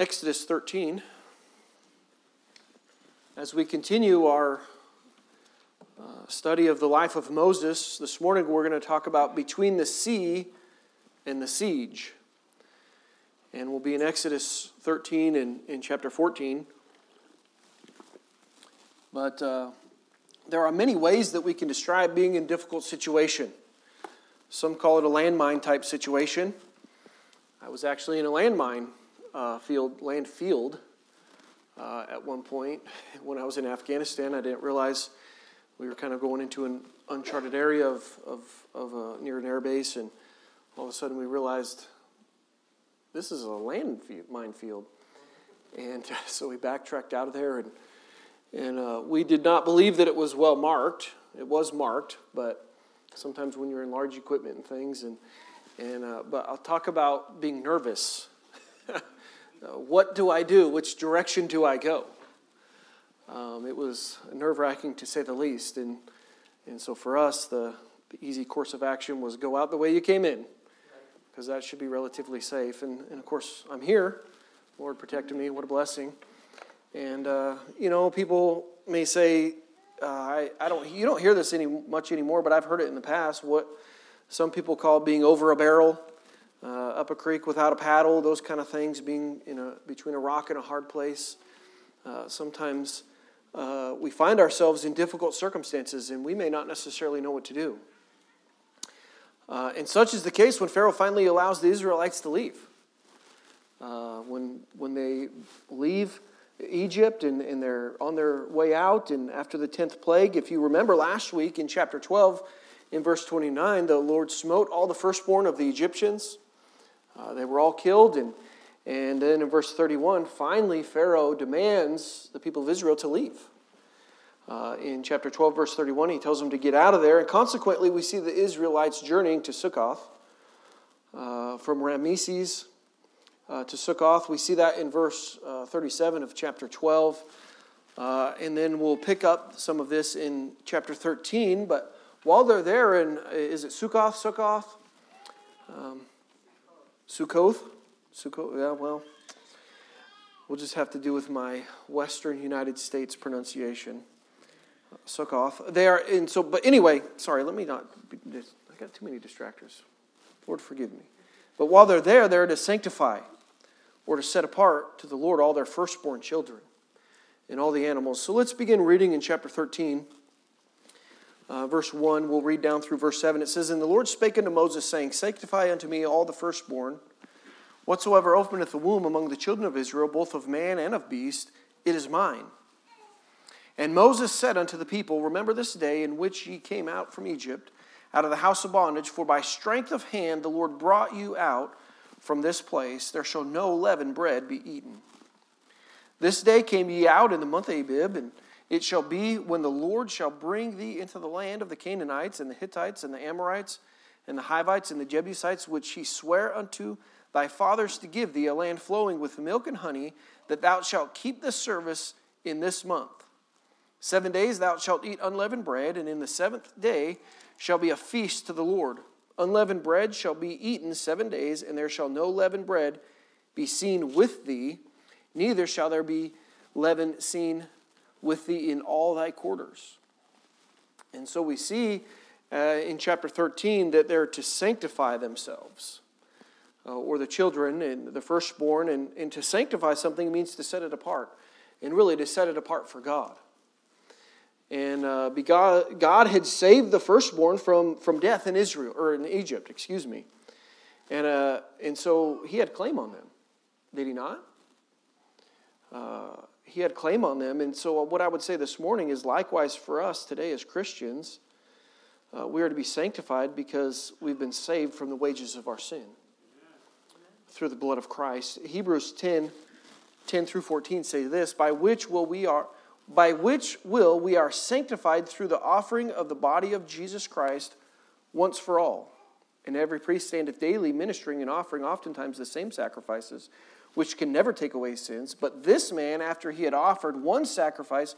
Exodus 13. As we continue our uh, study of the life of Moses, this morning we're going to talk about between the sea and the siege. And we'll be in Exodus 13 and in chapter 14. But uh, there are many ways that we can describe being in difficult situation. Some call it a landmine type situation. I was actually in a landmine uh, field, land field uh, at one point when I was in Afghanistan. I didn't realize we were kind of going into an uncharted area of, of, of uh, near an air base, and all of a sudden we realized this is a land minefield. And so we backtracked out of there, and, and uh, we did not believe that it was well marked. It was marked, but sometimes when you're in large equipment and things, and, and uh, but I'll talk about being nervous what do I do? Which direction do I go? Um, it was nerve wracking to say the least. And, and so for us, the, the easy course of action was go out the way you came in, because that should be relatively safe. And, and of course, I'm here. Lord protected me. What a blessing. And, uh, you know, people may say, uh, I, I don't, you don't hear this any, much anymore, but I've heard it in the past. What some people call being over a barrel uh, up a creek without a paddle, those kind of things, being in a, between a rock and a hard place. Uh, sometimes uh, we find ourselves in difficult circumstances and we may not necessarily know what to do. Uh, and such is the case when Pharaoh finally allows the Israelites to leave. Uh, when, when they leave Egypt and, and they're on their way out, and after the 10th plague, if you remember last week in chapter 12, in verse 29, the Lord smote all the firstborn of the Egyptians uh, they were all killed. And, and then in verse 31, finally, Pharaoh demands the people of Israel to leave. Uh, in chapter 12, verse 31, he tells them to get out of there. And consequently, we see the Israelites journeying to Sukkoth. Uh, from Ramesses uh, to Sukkoth. We see that in verse uh, 37 of chapter 12. Uh, and then we'll pick up some of this in chapter 13. But while they're there, in, is it Sukkoth? Sukkoth? Um, Sukkoth? Sukkoth, yeah, well, we'll just have to do with my Western United States pronunciation. Sukkoth. They are, and so, but anyway, sorry, let me not, I got too many distractors. Lord, forgive me. But while they're there, they're to sanctify or to set apart to the Lord all their firstborn children and all the animals. So let's begin reading in chapter 13. Uh, verse 1, we'll read down through verse 7. It says, And the Lord spake unto Moses, saying, Sanctify unto me all the firstborn. Whatsoever openeth the womb among the children of Israel, both of man and of beast, it is mine. And Moses said unto the people, Remember this day in which ye came out from Egypt, out of the house of bondage, for by strength of hand the Lord brought you out from this place. There shall no leavened bread be eaten. This day came ye out in the month Abib, and it shall be when the Lord shall bring thee into the land of the Canaanites and the Hittites and the Amorites and the Hivites and the Jebusites, which he sware unto thy fathers to give thee, a land flowing with milk and honey, that thou shalt keep the service in this month. Seven days thou shalt eat unleavened bread, and in the seventh day shall be a feast to the Lord. Unleavened bread shall be eaten seven days, and there shall no leavened bread be seen with thee, neither shall there be leaven seen with thee in all thy quarters. And so we see uh, in chapter 13 that they're to sanctify themselves, uh, or the children and the firstborn. And, and to sanctify something means to set it apart, and really to set it apart for God. And uh, God, God had saved the firstborn from, from death in Israel, or in Egypt, excuse me. And, uh, and so he had claim on them, did he not? Uh, he had claim on them. And so, what I would say this morning is likewise for us today as Christians, uh, we are to be sanctified because we've been saved from the wages of our sin through the blood of Christ. Hebrews 10 10 through 14 say this by which will we are by which will we are sanctified through the offering of the body of Jesus Christ once for all. And every priest standeth daily ministering and offering oftentimes the same sacrifices which can never take away sins. But this man, after he had offered one sacrifice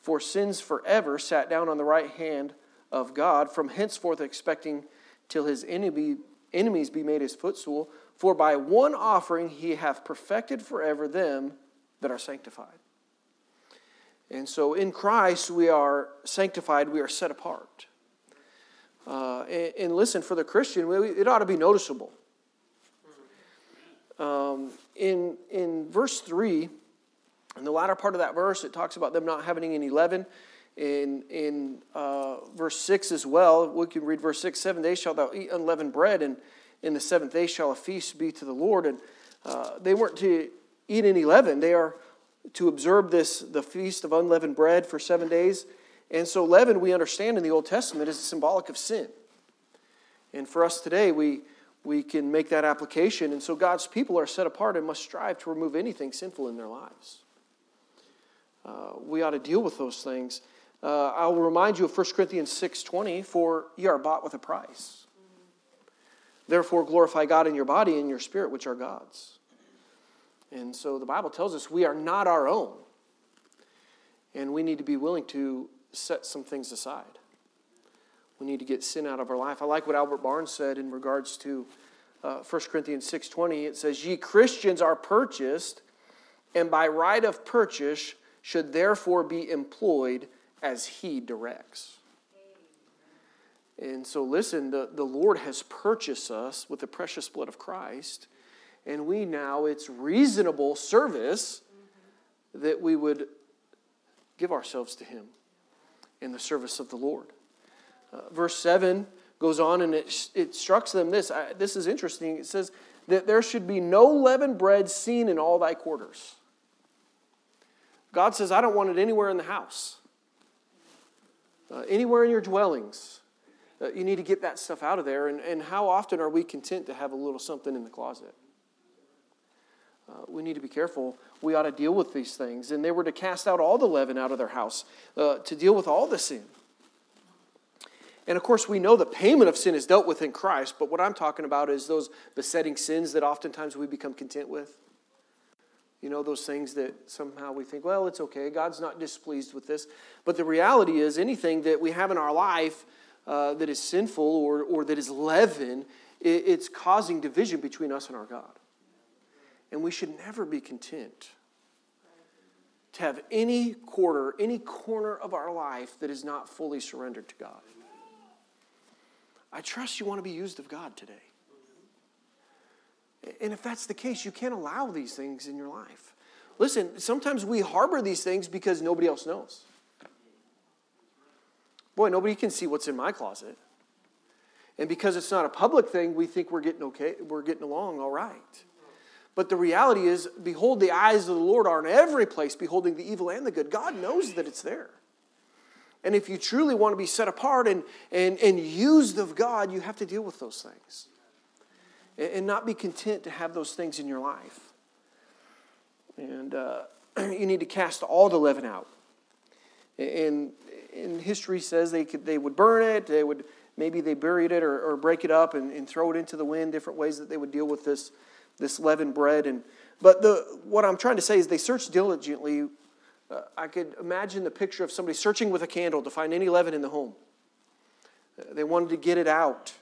for sins forever, sat down on the right hand of God, from henceforth expecting till his enemy, enemies be made his footstool. For by one offering he hath perfected forever them that are sanctified. And so in Christ we are sanctified, we are set apart. Uh, and, and, listen, for the Christian, it ought to be noticeable. Um, in, in verse 3, in the latter part of that verse, it talks about them not having any leaven. In, in uh, verse 6 as well, we can read verse 6 Seven days shalt thou eat unleavened bread, and in the seventh day shall a feast be to the Lord. And uh, they weren't to eat any leaven, they are to observe this, the feast of unleavened bread for seven days. And so, leaven, we understand in the Old Testament, is symbolic of sin. And for us today, we, we can make that application. And so, God's people are set apart and must strive to remove anything sinful in their lives. Uh, we ought to deal with those things. Uh, I'll remind you of 1 Corinthians 6.20, for ye are bought with a price. Therefore, glorify God in your body and your spirit, which are God's. And so the Bible tells us we are not our own. And we need to be willing to set some things aside. We need to get sin out of our life. I like what Albert Barnes said in regards to uh, 1 Corinthians 6.20. It says, Ye Christians are purchased, and by right of purchase should therefore be employed as he directs. And so, listen, the, the Lord has purchased us with the precious blood of Christ, and we now, it's reasonable service that we would give ourselves to Him in the service of the Lord. Uh, verse 7 goes on and it, it instructs them this. I, this is interesting. It says that there should be no leavened bread seen in all thy quarters. God says, I don't want it anywhere in the house, uh, anywhere in your dwellings. Uh, you need to get that stuff out of there. And, and how often are we content to have a little something in the closet? Uh, we need to be careful. We ought to deal with these things. And they were to cast out all the leaven out of their house, uh, to deal with all the sin. And of course, we know the payment of sin is dealt with in Christ, but what I'm talking about is those besetting sins that oftentimes we become content with. You know, those things that somehow we think, well, it's okay, God's not displeased with this. But the reality is, anything that we have in our life uh, that is sinful or, or that is leaven, it, it's causing division between us and our God. And we should never be content to have any quarter, any corner of our life that is not fully surrendered to God. I trust you want to be used of God today. And if that's the case, you can't allow these things in your life. Listen, sometimes we harbor these things because nobody else knows. Boy, nobody can see what's in my closet. And because it's not a public thing, we think we're getting okay, we're getting along all right. But the reality is, behold, the eyes of the Lord are in every place, beholding the evil and the good. God knows that it's there. And if you truly want to be set apart and, and, and used of God, you have to deal with those things and not be content to have those things in your life. And uh, you need to cast all the leaven out. And, and history says they, could, they would burn it, they would maybe they buried it or, or break it up and, and throw it into the wind, different ways that they would deal with this, this leavened bread. And, but the, what I'm trying to say is they searched diligently. Uh, I could imagine the picture of somebody searching with a candle to find any leaven in the home. They wanted to get it out.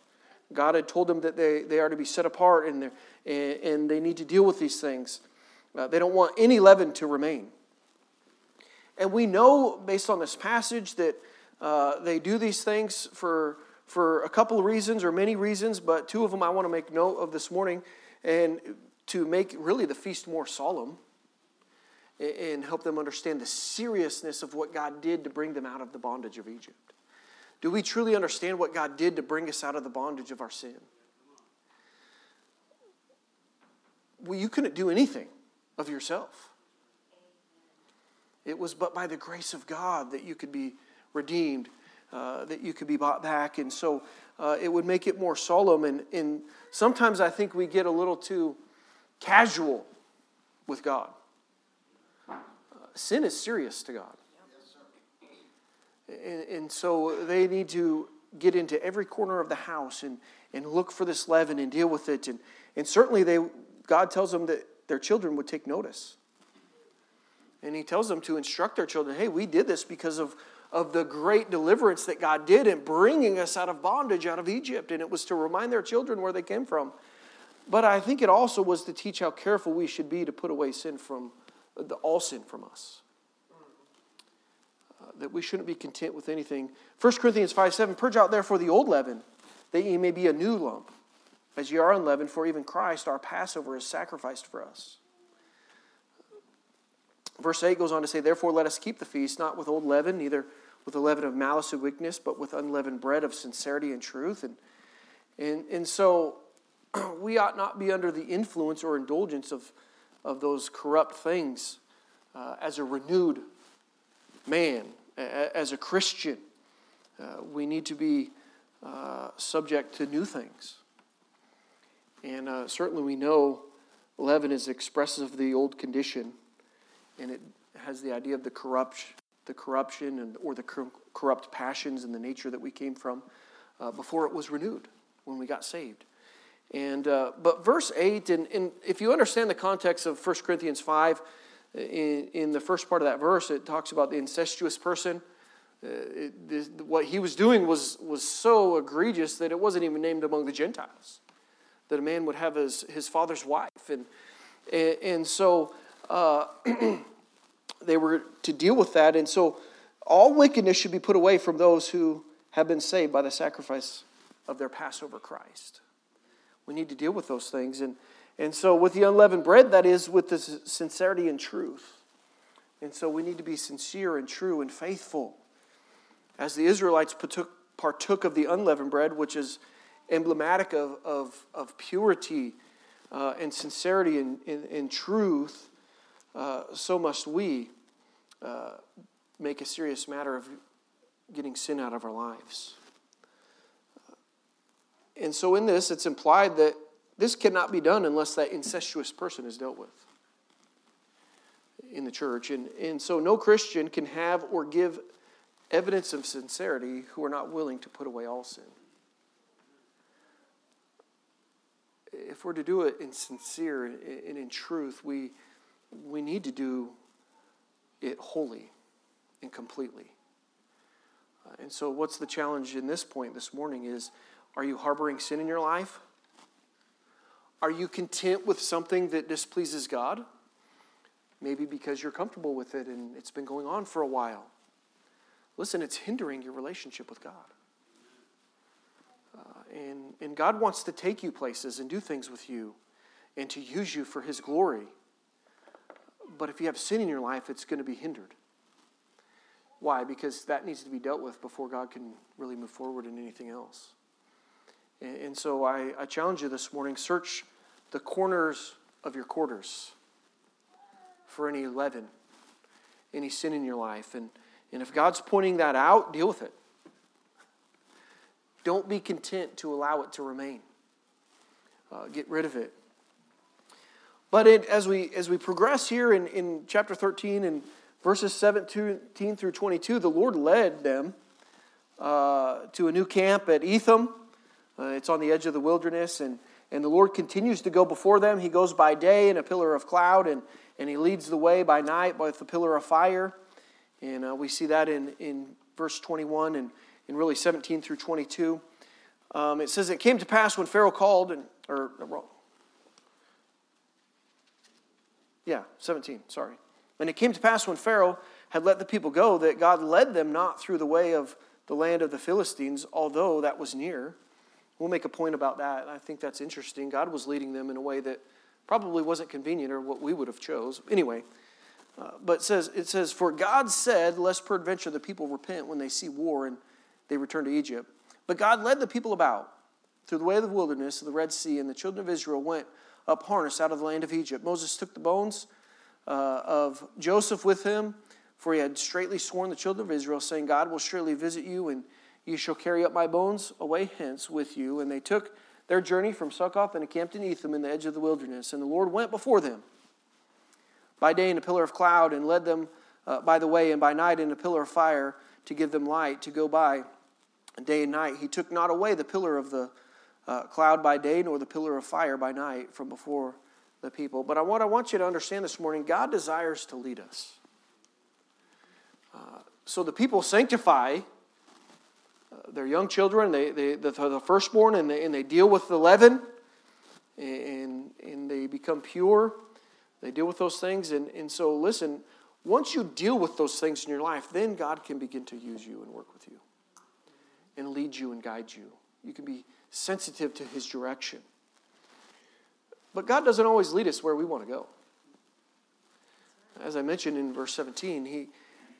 God had told them that they, they are to be set apart and, and, and they need to deal with these things. Uh, they don't want any leaven to remain. And we know, based on this passage, that uh, they do these things for, for a couple of reasons or many reasons, but two of them I want to make note of this morning and to make really the feast more solemn and help them understand the seriousness of what God did to bring them out of the bondage of Egypt. Do we truly understand what God did to bring us out of the bondage of our sin? Well, you couldn't do anything of yourself. It was but by the grace of God that you could be redeemed, uh, that you could be bought back. And so uh, it would make it more solemn. And, and sometimes I think we get a little too casual with God. Sin is serious to God. And, and so they need to get into every corner of the house and, and look for this leaven and deal with it. And, and certainly they, God tells them that their children would take notice. And he tells them to instruct their children hey, we did this because of, of the great deliverance that God did in bringing us out of bondage out of Egypt. And it was to remind their children where they came from. but I think it also was to teach how careful we should be to put away sin from the, all sin from us. Uh, that we shouldn't be content with anything. 1 Corinthians 5 7 Purge out therefore the old leaven, that ye may be a new lump, as ye are unleavened, for even Christ, our Passover, is sacrificed for us. Verse 8 goes on to say, Therefore let us keep the feast, not with old leaven, neither with the leaven of malice and weakness, but with unleavened bread of sincerity and truth. And, and, and so we ought not be under the influence or indulgence of, of those corrupt things uh, as a renewed man, as a Christian. Uh, we need to be uh, subject to new things. And uh, certainly we know leaven is expressive of the old condition, and it has the idea of the corruption, the corruption and, or the corrupt passions and the nature that we came from uh, before it was renewed when we got saved. And, uh, but verse 8, and, and if you understand the context of 1 Corinthians 5, in, in the first part of that verse, it talks about the incestuous person. Uh, it, this, what he was doing was, was so egregious that it wasn't even named among the Gentiles. That a man would have his, his father's wife. And, and, and so uh, they were to deal with that. And so all wickedness should be put away from those who have been saved by the sacrifice of their Passover Christ. We need to deal with those things. And, and so, with the unleavened bread, that is with the sincerity and truth. And so, we need to be sincere and true and faithful. As the Israelites partook, partook of the unleavened bread, which is emblematic of, of, of purity uh, and sincerity and, and, and truth, uh, so must we uh, make a serious matter of getting sin out of our lives. And so, in this, it's implied that this cannot be done unless that incestuous person is dealt with in the church. And, and so, no Christian can have or give evidence of sincerity who are not willing to put away all sin. If we're to do it in sincere and in truth, we, we need to do it wholly and completely. Uh, and so, what's the challenge in this point this morning is are you harboring sin in your life? Are you content with something that displeases God? Maybe because you're comfortable with it and it's been going on for a while. Listen, it's hindering your relationship with God. Uh, and, and God wants to take you places and do things with you and to use you for His glory. But if you have sin in your life, it's going to be hindered. Why? Because that needs to be dealt with before God can really move forward in anything else. And, and so I, I challenge you this morning search the corners of your quarters for any leaven, any sin in your life. And, and if God's pointing that out, deal with it. Don't be content to allow it to remain. Uh, get rid of it. But it, as, we, as we progress here in, in chapter 13 and verses 17 through 22, the Lord led them uh, to a new camp at Etham. Uh, it's on the edge of the wilderness, and, and the Lord continues to go before them. He goes by day in a pillar of cloud, and, and He leads the way by night with a pillar of fire. And uh, we see that in, in verse 21 and, and really 17 through 22. Um, it says, It came to pass when Pharaoh called, and, or, Yeah, 17, sorry. And it came to pass when Pharaoh had let the people go that God led them not through the way of the land of the Philistines, although that was near. We'll make a point about that. I think that's interesting. God was leading them in a way that probably wasn't convenient or what we would have chose. Anyway, uh, but it says, it says, For God said, Lest peradventure the people repent when they see war and they return to Egypt. But God led the people about through the way of the wilderness of the Red Sea, and the children of Israel went up harnessed out of the land of Egypt. Moses took the bones uh, of Joseph with him, for he had straightly sworn the children of Israel, saying, God will surely visit you, and you shall carry up my bones away hence with you. And they took their journey from Succoth and encamped in Etham in the edge of the wilderness. And the Lord went before them by day in a pillar of cloud and led them uh, by the way, and by night in a pillar of fire to give them light to go by day and night. He took not away the pillar of the uh, cloud by day nor the pillar of fire by night from before the people. But I, what I want you to understand this morning God desires to lead us. Uh, so the people sanctify their young children, they, they, the, the firstborn, and they, and they deal with the leaven. and, and they become pure. They deal with those things. And, and so, listen, once you deal with those things in your life, then God can begin to use you and work with you and lead you and guide you. You can be sensitive to His direction. But God doesn't always lead us where we want to go. As I mentioned in verse 17, he,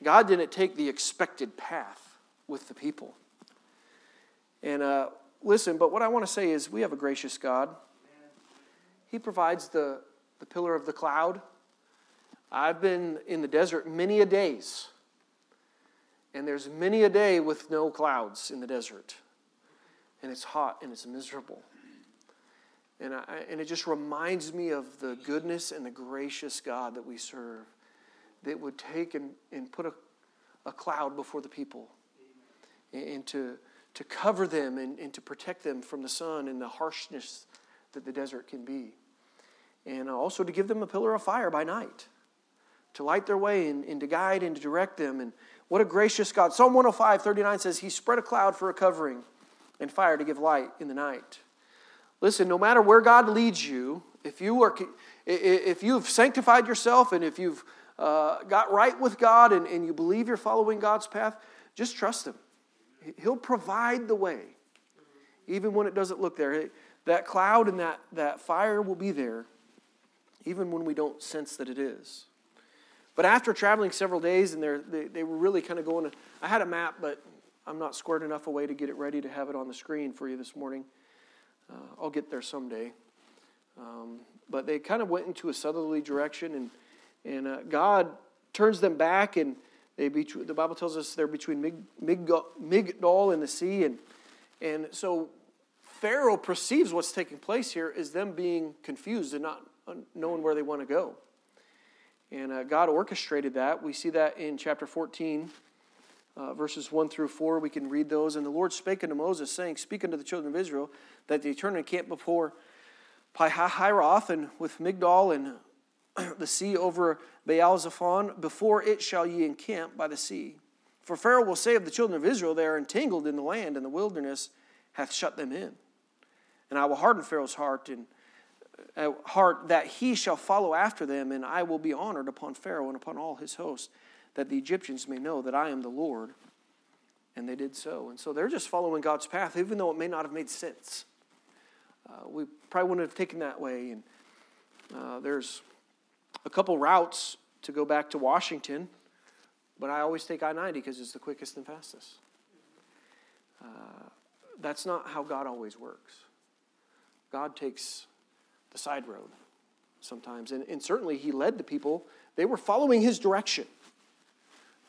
God didn't take the expected path with the people. And uh, listen, but what I want to say is we have a gracious God. He provides the, the pillar of the cloud. I've been in the desert many a days, and there's many a day with no clouds in the desert, and it's hot and it's miserable. And, I, and it just reminds me of the goodness and the gracious God that we serve that would take and, and put a, a cloud before the people and, and to, to cover them and, and to protect them from the sun and the harshness that the desert can be. And also to give them a pillar of fire by night to light their way and, and to guide and to direct them. And what a gracious God. Psalm 105, 39 says, He spread a cloud for a covering and fire to give light in the night. Listen, no matter where God leads you, if you are if you've sanctified yourself and if you've uh, got right with God and, and you believe you're following God's path, just trust Him. He'll provide the way, even when it doesn't look there. That cloud and that, that fire will be there, even when we don't sense that it is. But after traveling several days, and they, they were really kind of going, I had a map, but I'm not squared enough away to get it ready to have it on the screen for you this morning. Uh, I'll get there someday. Um, but they kind of went into a southerly direction, and, and uh, God turns them back, and they be, the Bible tells us they're between Mig, Migdol and the sea. And, and so Pharaoh perceives what's taking place here is them being confused and not knowing where they want to go. And uh, God orchestrated that. We see that in chapter 14 uh, verses 1 through 4. We can read those. And the Lord spake unto Moses, saying, Speak unto the children of Israel that they turn and camp before Pihahiroth and with Migdol and the sea over Baal Zephon. Before it shall ye encamp by the sea. For Pharaoh will say of the children of Israel, They are entangled in the land, and the wilderness hath shut them in. And I will harden Pharaoh's heart and uh, heart that he shall follow after them, and I will be honored upon Pharaoh and upon all his host that the Egyptians may know that I am the Lord. And they did so. And so they're just following God's path, even though it may not have made sense. Uh, we probably wouldn't have taken that way. And uh, there's a couple routes to go back to Washington, but I always take I 90 because it's the quickest and fastest. Uh, that's not how God always works. God takes the side road sometimes. And, and certainly, He led the people, they were following His direction.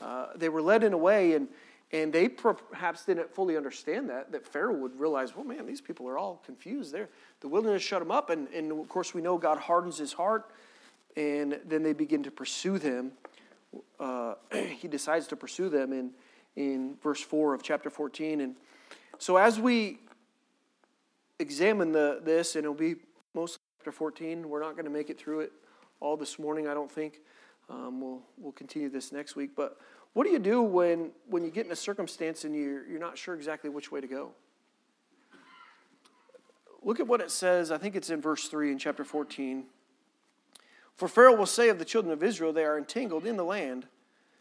Uh, they were led in a way, and, and they perhaps didn't fully understand that, that Pharaoh would realize, well, man, these people are all confused. There, the wilderness shut them up, and, and of course, we know God hardens his heart, and then they begin to pursue them. Uh, he decides to pursue them in, in verse 4 of chapter 14. And so, as we examine the, this, and it'll be mostly chapter 14, we're not going to make it through it all this morning, I don't think. Um, we'll, we'll continue this next week. But what do you do when, when you get in a circumstance and you're, you're not sure exactly which way to go? Look at what it says. I think it's in verse 3 in chapter 14. For Pharaoh will say of the children of Israel, They are entangled in the land,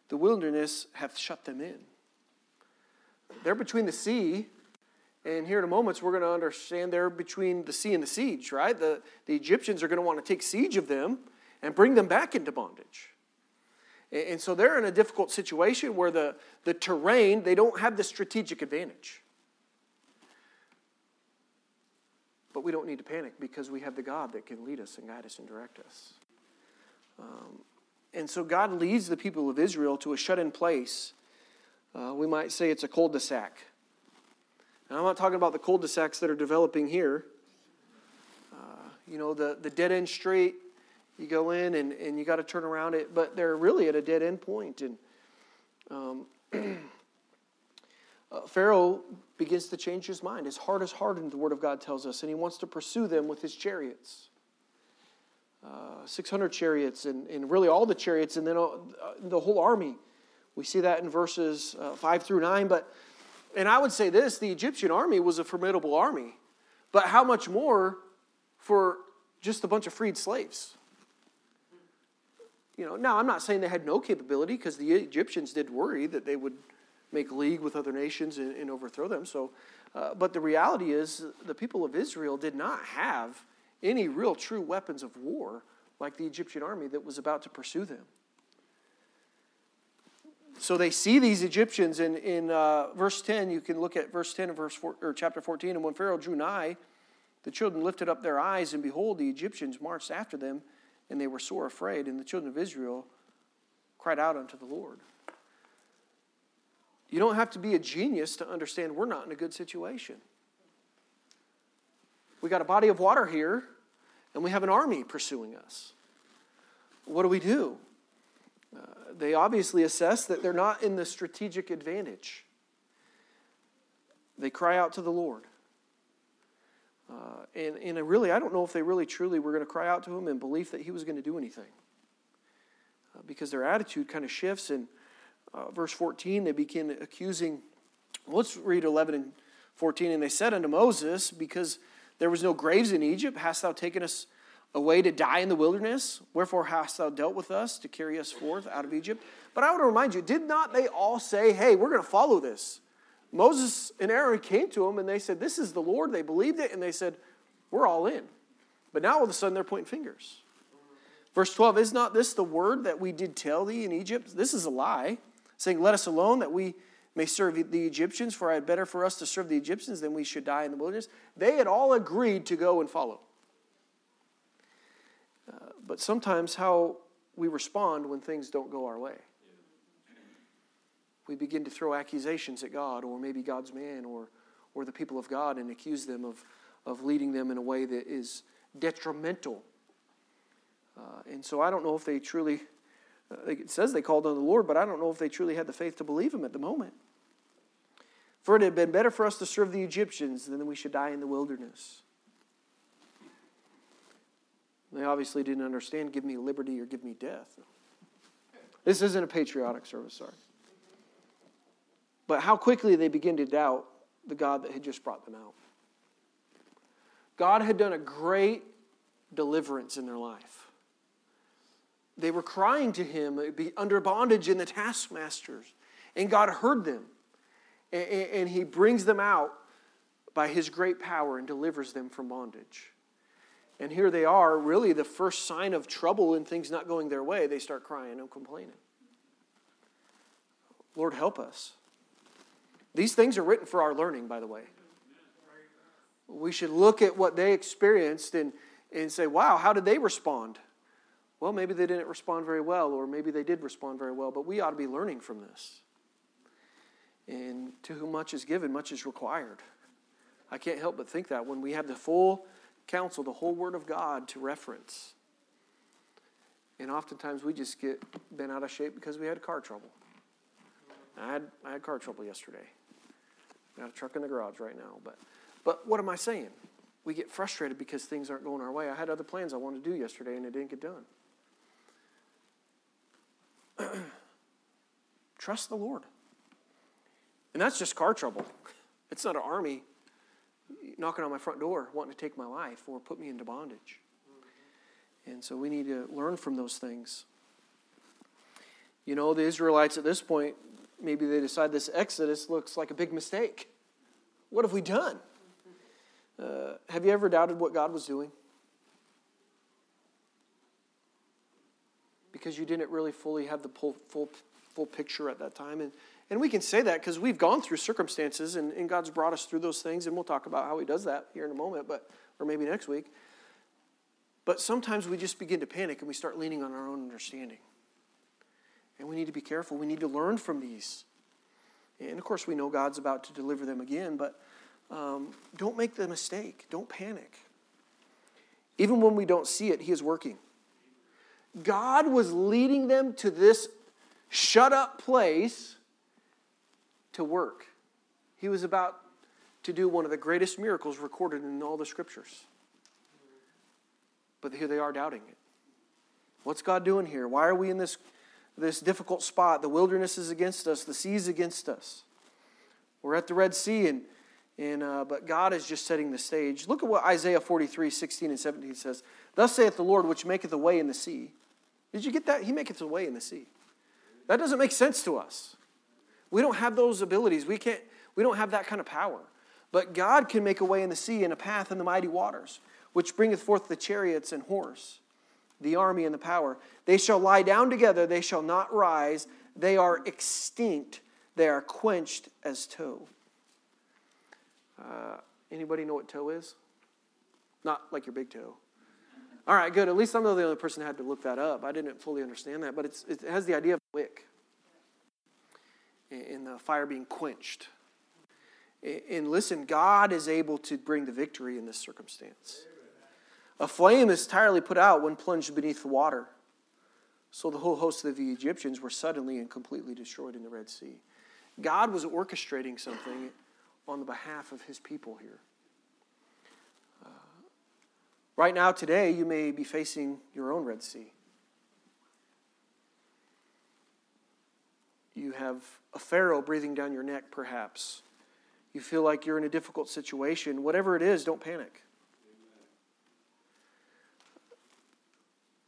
the wilderness hath shut them in. They're between the sea, and here in a moment, we're going to understand they're between the sea and the siege, right? The, the Egyptians are going to want to take siege of them and bring them back into bondage. And so they're in a difficult situation where the, the terrain, they don't have the strategic advantage. But we don't need to panic because we have the God that can lead us and guide us and direct us. Um, and so God leads the people of Israel to a shut in place. Uh, we might say it's a cul de sac. And I'm not talking about the cul de sacs that are developing here. Uh, you know, the, the dead end street you go in and, and you got to turn around it, but they're really at a dead end point. And um, uh, Pharaoh begins to change his mind. His heart is hardened, the Word of God tells us, and he wants to pursue them with his chariots. Uh, 600 chariots, and, and really all the chariots, and then uh, the whole army. We see that in verses uh, 5 through 9. But, and I would say this the Egyptian army was a formidable army. But how much more for just a bunch of freed slaves. You know, now I'm not saying they had no capability because the Egyptians did worry that they would make league with other nations and, and overthrow them. So, uh, but the reality is, the people of Israel did not have any real true weapons of war like the Egyptian army that was about to pursue them. So they see these Egyptians in, in uh, verse 10. You can look at verse 10 of verse four, or chapter 14. And when Pharaoh drew nigh, the children lifted up their eyes, and behold, the Egyptians marched after them, and they were sore afraid. And the children of Israel cried out unto the Lord. You don't have to be a genius to understand we're not in a good situation. We got a body of water here, and we have an army pursuing us. What do we do? Uh, they obviously assess that they're not in the strategic advantage. They cry out to the Lord. Uh, and, and really, I don't know if they really truly were going to cry out to him in belief that he was going to do anything. Uh, because their attitude kind of shifts. And uh, verse 14, they begin accusing. Let's read 11 and 14. And they said unto Moses, Because there was no graves in Egypt, hast thou taken us away to die in the wilderness? Wherefore hast thou dealt with us to carry us forth out of Egypt? But I want to remind you, did not they all say, Hey, we're going to follow this? Moses and Aaron came to them and they said, This is the Lord. They believed it and they said, We're all in. But now all of a sudden they're pointing fingers. Verse 12 Is not this the word that we did tell thee in Egypt? This is a lie, saying, Let us alone that we may serve the Egyptians, for I had better for us to serve the Egyptians than we should die in the wilderness. They had all agreed to go and follow. Uh, but sometimes how we respond when things don't go our way. We begin to throw accusations at God, or maybe God's man, or, or the people of God, and accuse them of, of leading them in a way that is detrimental. Uh, and so I don't know if they truly Uh, it says they called on the Lord, but I don't know if they truly had the faith to believe him at the moment. For it had been better for us to serve the Egyptians than we should die in the wilderness. They obviously didn't understand give me liberty or give me death. This isn't a patriotic service, sorry. But how quickly they begin to doubt the God that had just brought them out. God had done a great deliverance in their life. They were crying to him, uh, be under bondage in the taskmasters, and God heard them. And he brings them out by his great power and delivers them from bondage. And here they are, really the first sign of trouble and things not going their way, they start crying and complaining. Lord, help us. These things are written for our learning, by the way. We should look at what they experienced and, and say, wow, how did they respond? Well, maybe they didn't respond very well, or maybe they did respond very well, but we ought to be learning from this. And to whom much is given, much is required. I can't help but think that when we have the full counsel, the whole Word of God to reference. And oftentimes we just get bent out of shape because we had car trouble. I had, I had car trouble yesterday. Got a truck in the garage right now. But, but what am I saying? We get frustrated because things aren't going our way. I had other plans I wanted to do yesterday and it didn't get done. Trust the Lord. And that's just car trouble. It's not an army knocking on my front door wanting to take my life or put me into bondage. And so we need to learn from those things. You know, the Israelites at this point, maybe they decide this Exodus looks like a big mistake. What have we done? Uh, have you ever doubted what God was doing? Because you didn't really fully have the full, full, full picture at that time. And, and we can say that because we've gone through circumstances and, and God's brought us through those things, and we'll talk about how He does that here in a moment, but or maybe next week. But sometimes we just begin to panic and we start leaning on our own understanding. And we need to be careful. We need to learn from these. And of course, we know God's about to deliver them again, but um, don't make the mistake. Don't panic. Even when we don't see it, He is working. God was leading them to this shut up place to work. He was about to do one of the greatest miracles recorded in all the scriptures. But here they are doubting it. What's God doing here? Why are we in this, this difficult spot? The wilderness is against us, the sea is against us. We're at the Red Sea, and, And, uh, but God is just setting the stage. Look at what Isaiah 43, 16 and 17 says. Thus saith the Lord, which maketh a way in the sea. Did you get that? He maketh a way in the sea. That doesn't make sense to us. We don't have those abilities. We, can't, we don't have that kind of power. But God can make a way in the sea and a path in the mighty waters, which bringeth forth the chariots and horse, the army and the power. They shall lie down together, they shall not rise. They are extinct, they are quenched as tow. Anybody know what tow is? Not like your big toe. All right, good. At least I'm the only person who had to look that up. I didn't fully understand that, but it has the idea of wick in the fire being quenched. And listen, God is able to bring the victory in this circumstance. A flame is entirely put out when plunged beneath the water. So the whole host of the Egyptians were suddenly and completely destroyed in the Red Sea. God was orchestrating something on the behalf of his people here. Uh, right now, today, you may be facing your own Red Sea. You have a Pharaoh breathing down your neck, perhaps. You feel like you're in a difficult situation. Whatever it is, don't panic.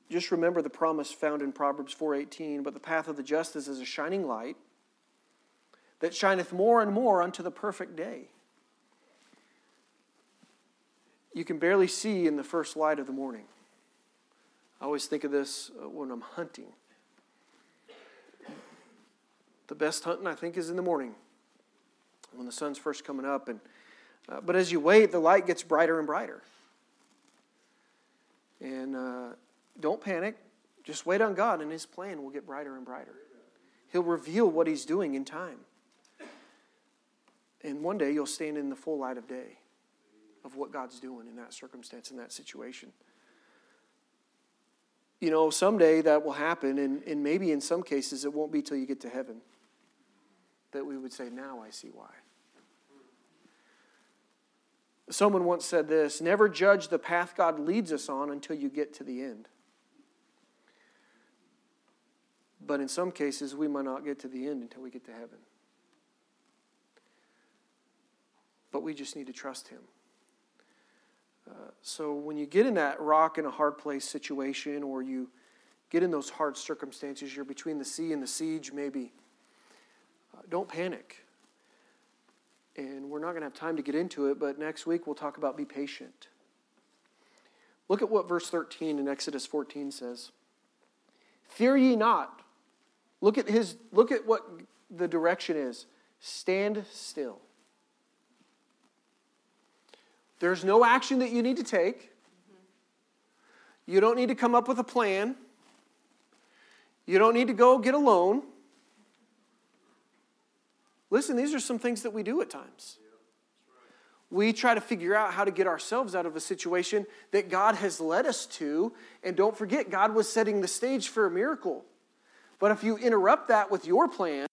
Just remember the promise found in Proverbs 4:18, but the path of the just is a shining light that shineth more and more unto the perfect day. You can barely see in the first light of the morning. I always think of this uh, when I'm hunting. The best hunting, I think, is in the morning when the sun's first coming up. And, uh, but as you wait, the light gets brighter and brighter. And uh, don't panic. Just wait on God, and His plan will get brighter and brighter. He'll reveal what He's doing in time. And one day you'll stand in the full light of day of what God's doing in that circumstance, in that situation. You know, someday that will happen, and, and maybe in some cases it won't be till you get to heaven that we would say, Now I see why. Someone once said this never judge the path God leads us on until you get to the end. But in some cases, we might not get to the end until we get to heaven. But we just need to trust Him. Uh, so when you get in that rock in a hard place situation, or you get in those hard circumstances, you're between the sea and the siege, maybe, uh, don't panic. And we're not going to have time to get into it, but next week we'll talk about be patient. Look at what verse 13 in Exodus 14 says. Fear ye not. Look at his look at what the direction is. Stand still. There's no action that you need to take. You don't need to come up with a plan. You don't need to go get a loan. Listen, these are some things that we do at times. We try to figure out how to get ourselves out of a situation that God has led us to. And don't forget, God was setting the stage for a miracle. But if you interrupt that with your plan,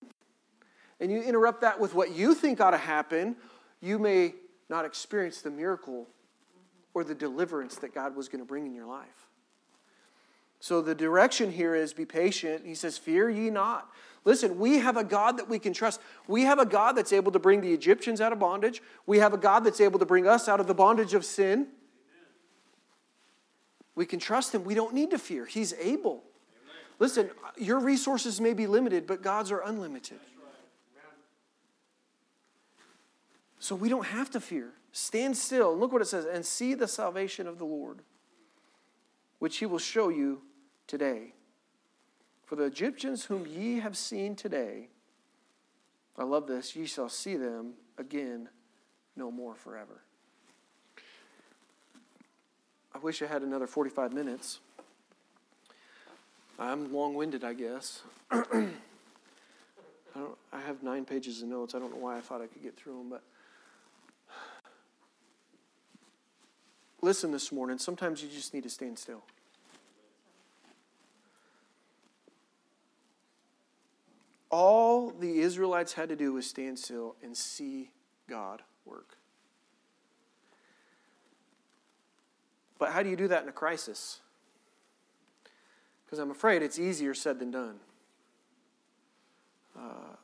and you interrupt that with what you think ought to happen, you may not experience the miracle or the deliverance that God was going to bring in your life. So the direction here is be patient. He says, Fear ye not. Listen, we have a God that we can trust. We have a God that's able to bring the Egyptians out of bondage. We have a God that's able to bring us out of the bondage of sin. We can trust Him. We don't need to fear. He's able. Amen. Listen, your resources may be limited, but God's are unlimited. So we don't have to fear. Stand still. Look what it says and see the salvation of the Lord, which He will show you today. For the Egyptians whom ye have seen today, I love this, ye shall see them again no more forever. I wish I had another 45 minutes. I'm long winded, I guess. I, I have nine pages of notes. I don't know why I thought I could get through them, but listen this morning. Sometimes you just need to stand still. All the Israelites had to do was stand still and see God work. But how do you do that in a crisis? Because I'm afraid it's easier said than done. Uh,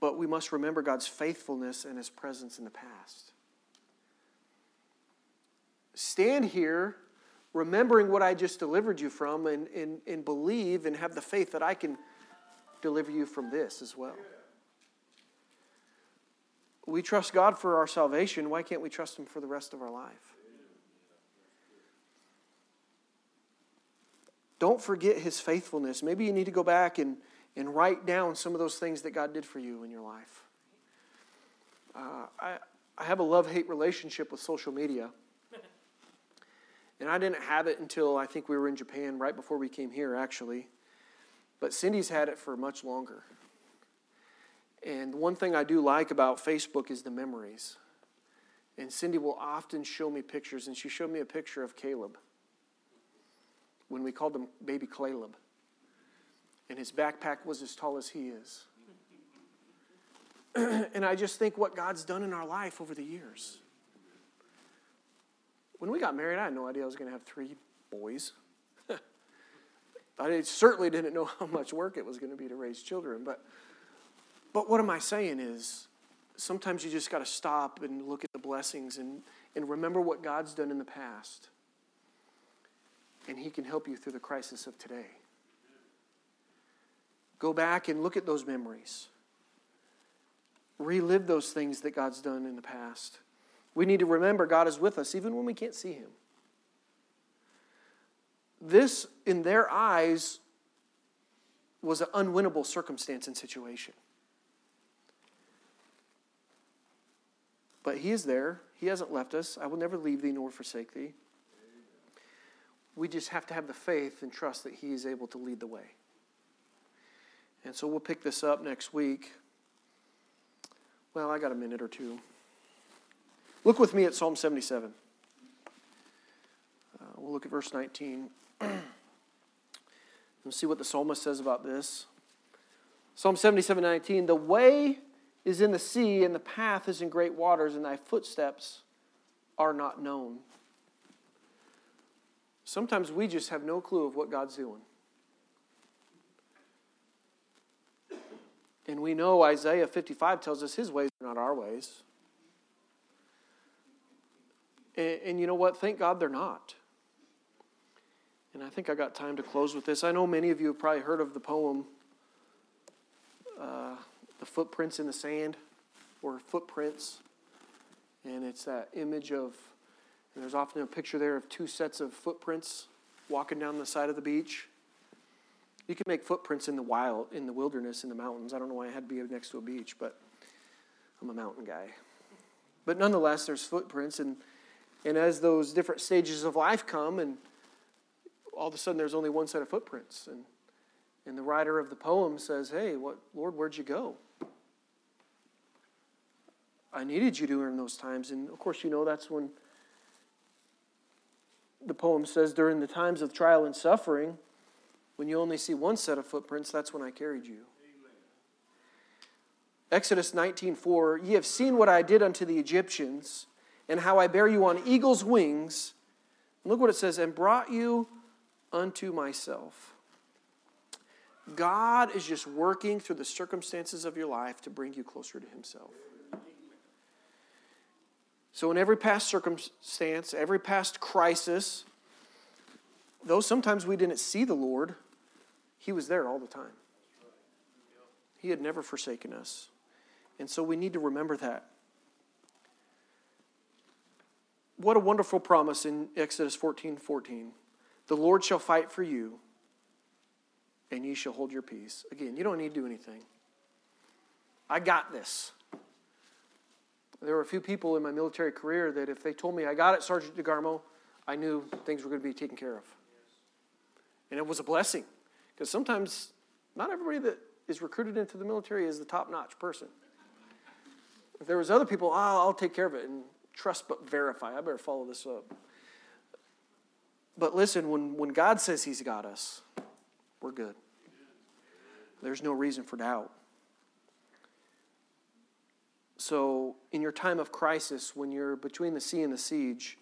but we must remember God's faithfulness and his presence in the past. Stand here remembering what I just delivered you from and, and, and believe and have the faith that I can deliver you from this as well. We trust God for our salvation. Why can't we trust Him for the rest of our life? Don't forget His faithfulness. Maybe you need to go back and, and write down some of those things that God did for you in your life. Uh, I, I have a love hate relationship with social media. And I didn't have it until I think we were in Japan, right before we came here, actually. But Cindy's had it for much longer. And one thing I do like about Facebook is the memories. And Cindy will often show me pictures, and she showed me a picture of Caleb when we called him baby Caleb. And his backpack was as tall as he is. and I just think what God's done in our life over the years. When we got married, I had no idea I was going to have three boys. I certainly didn't know how much work it was going to be to raise children. But, but what am I saying is sometimes you just got to stop and look at the blessings and, and remember what God's done in the past. And He can help you through the crisis of today. Go back and look at those memories. Relive those things that God's done in the past. We need to remember God is with us even when we can't see Him. This, in their eyes, was an unwinnable circumstance and situation. But He is there. He hasn't left us. I will never leave thee nor forsake thee. We just have to have the faith and trust that He is able to lead the way. And so we'll pick this up next week. Well, I got a minute or two. Look with me at Psalm 77. Uh, we'll look at verse 19 and see what the psalmist says about this. Psalm 77 19, the way is in the sea, and the path is in great waters, and thy footsteps are not known. Sometimes we just have no clue of what God's doing. And we know Isaiah 55 tells us his ways are not our ways. And, and you know what? Thank God they're not. And I think I got time to close with this. I know many of you have probably heard of the poem, uh, The Footprints in the Sand, or Footprints. And it's that image of, and there's often a picture there of two sets of footprints walking down the side of the beach. You can make footprints in the wild, in the wilderness, in the mountains. I don't know why I had to be next to a beach, but I'm a mountain guy. But nonetheless, there's footprints, and and as those different stages of life come, and all of a sudden there's only one set of footprints, and, and the writer of the poem says, Hey, what, Lord, where'd you go? I needed you during those times. And of course, you know that's when the poem says, During the times of trial and suffering, when you only see one set of footprints, that's when I carried you. Exodus 19:4 Ye have seen what I did unto the Egyptians and how I bear you on eagle's wings. Look what it says, and brought you unto myself. God is just working through the circumstances of your life to bring you closer to Himself. So, in every past circumstance, every past crisis, though sometimes we didn't see the Lord, He was there all the time. He had never forsaken us. And so we need to remember that what a wonderful promise in Exodus 14 14. The Lord shall fight for you, and ye shall hold your peace. Again, you don't need to do anything. I got this. There were a few people in my military career that if they told me I got it, Sergeant DeGarmo, I knew things were going to be taken care of. And it was a blessing. Because sometimes not everybody that is recruited into the military is the top notch person. If there was other people, oh, I'll take care of it. And trust but verify. I better follow this up. But listen, when, when God says He's got us, we're good. There's no reason for doubt. So, in your time of crisis, when you're between the sea and the siege,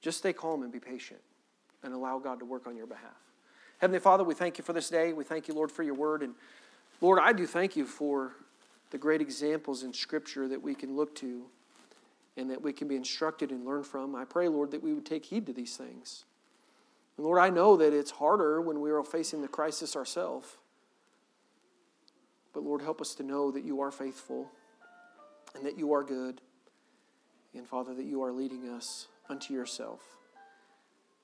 just stay calm and be patient and allow God to work on your behalf. Heavenly Father, we thank you for this day. We thank you, Lord, for your word. And Lord, I do thank you for the great examples in Scripture that we can look to and that we can be instructed and learn from. I pray, Lord, that we would take heed to these things. And Lord, I know that it's harder when we are facing the crisis ourselves. But Lord, help us to know that you are faithful and that you are good. And Father, that you are leading us unto yourself.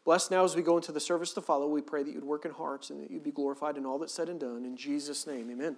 Bless now as we go into the service to follow. We pray that you'd work in hearts and that you'd be glorified in all that's said and done. In Jesus' name, amen.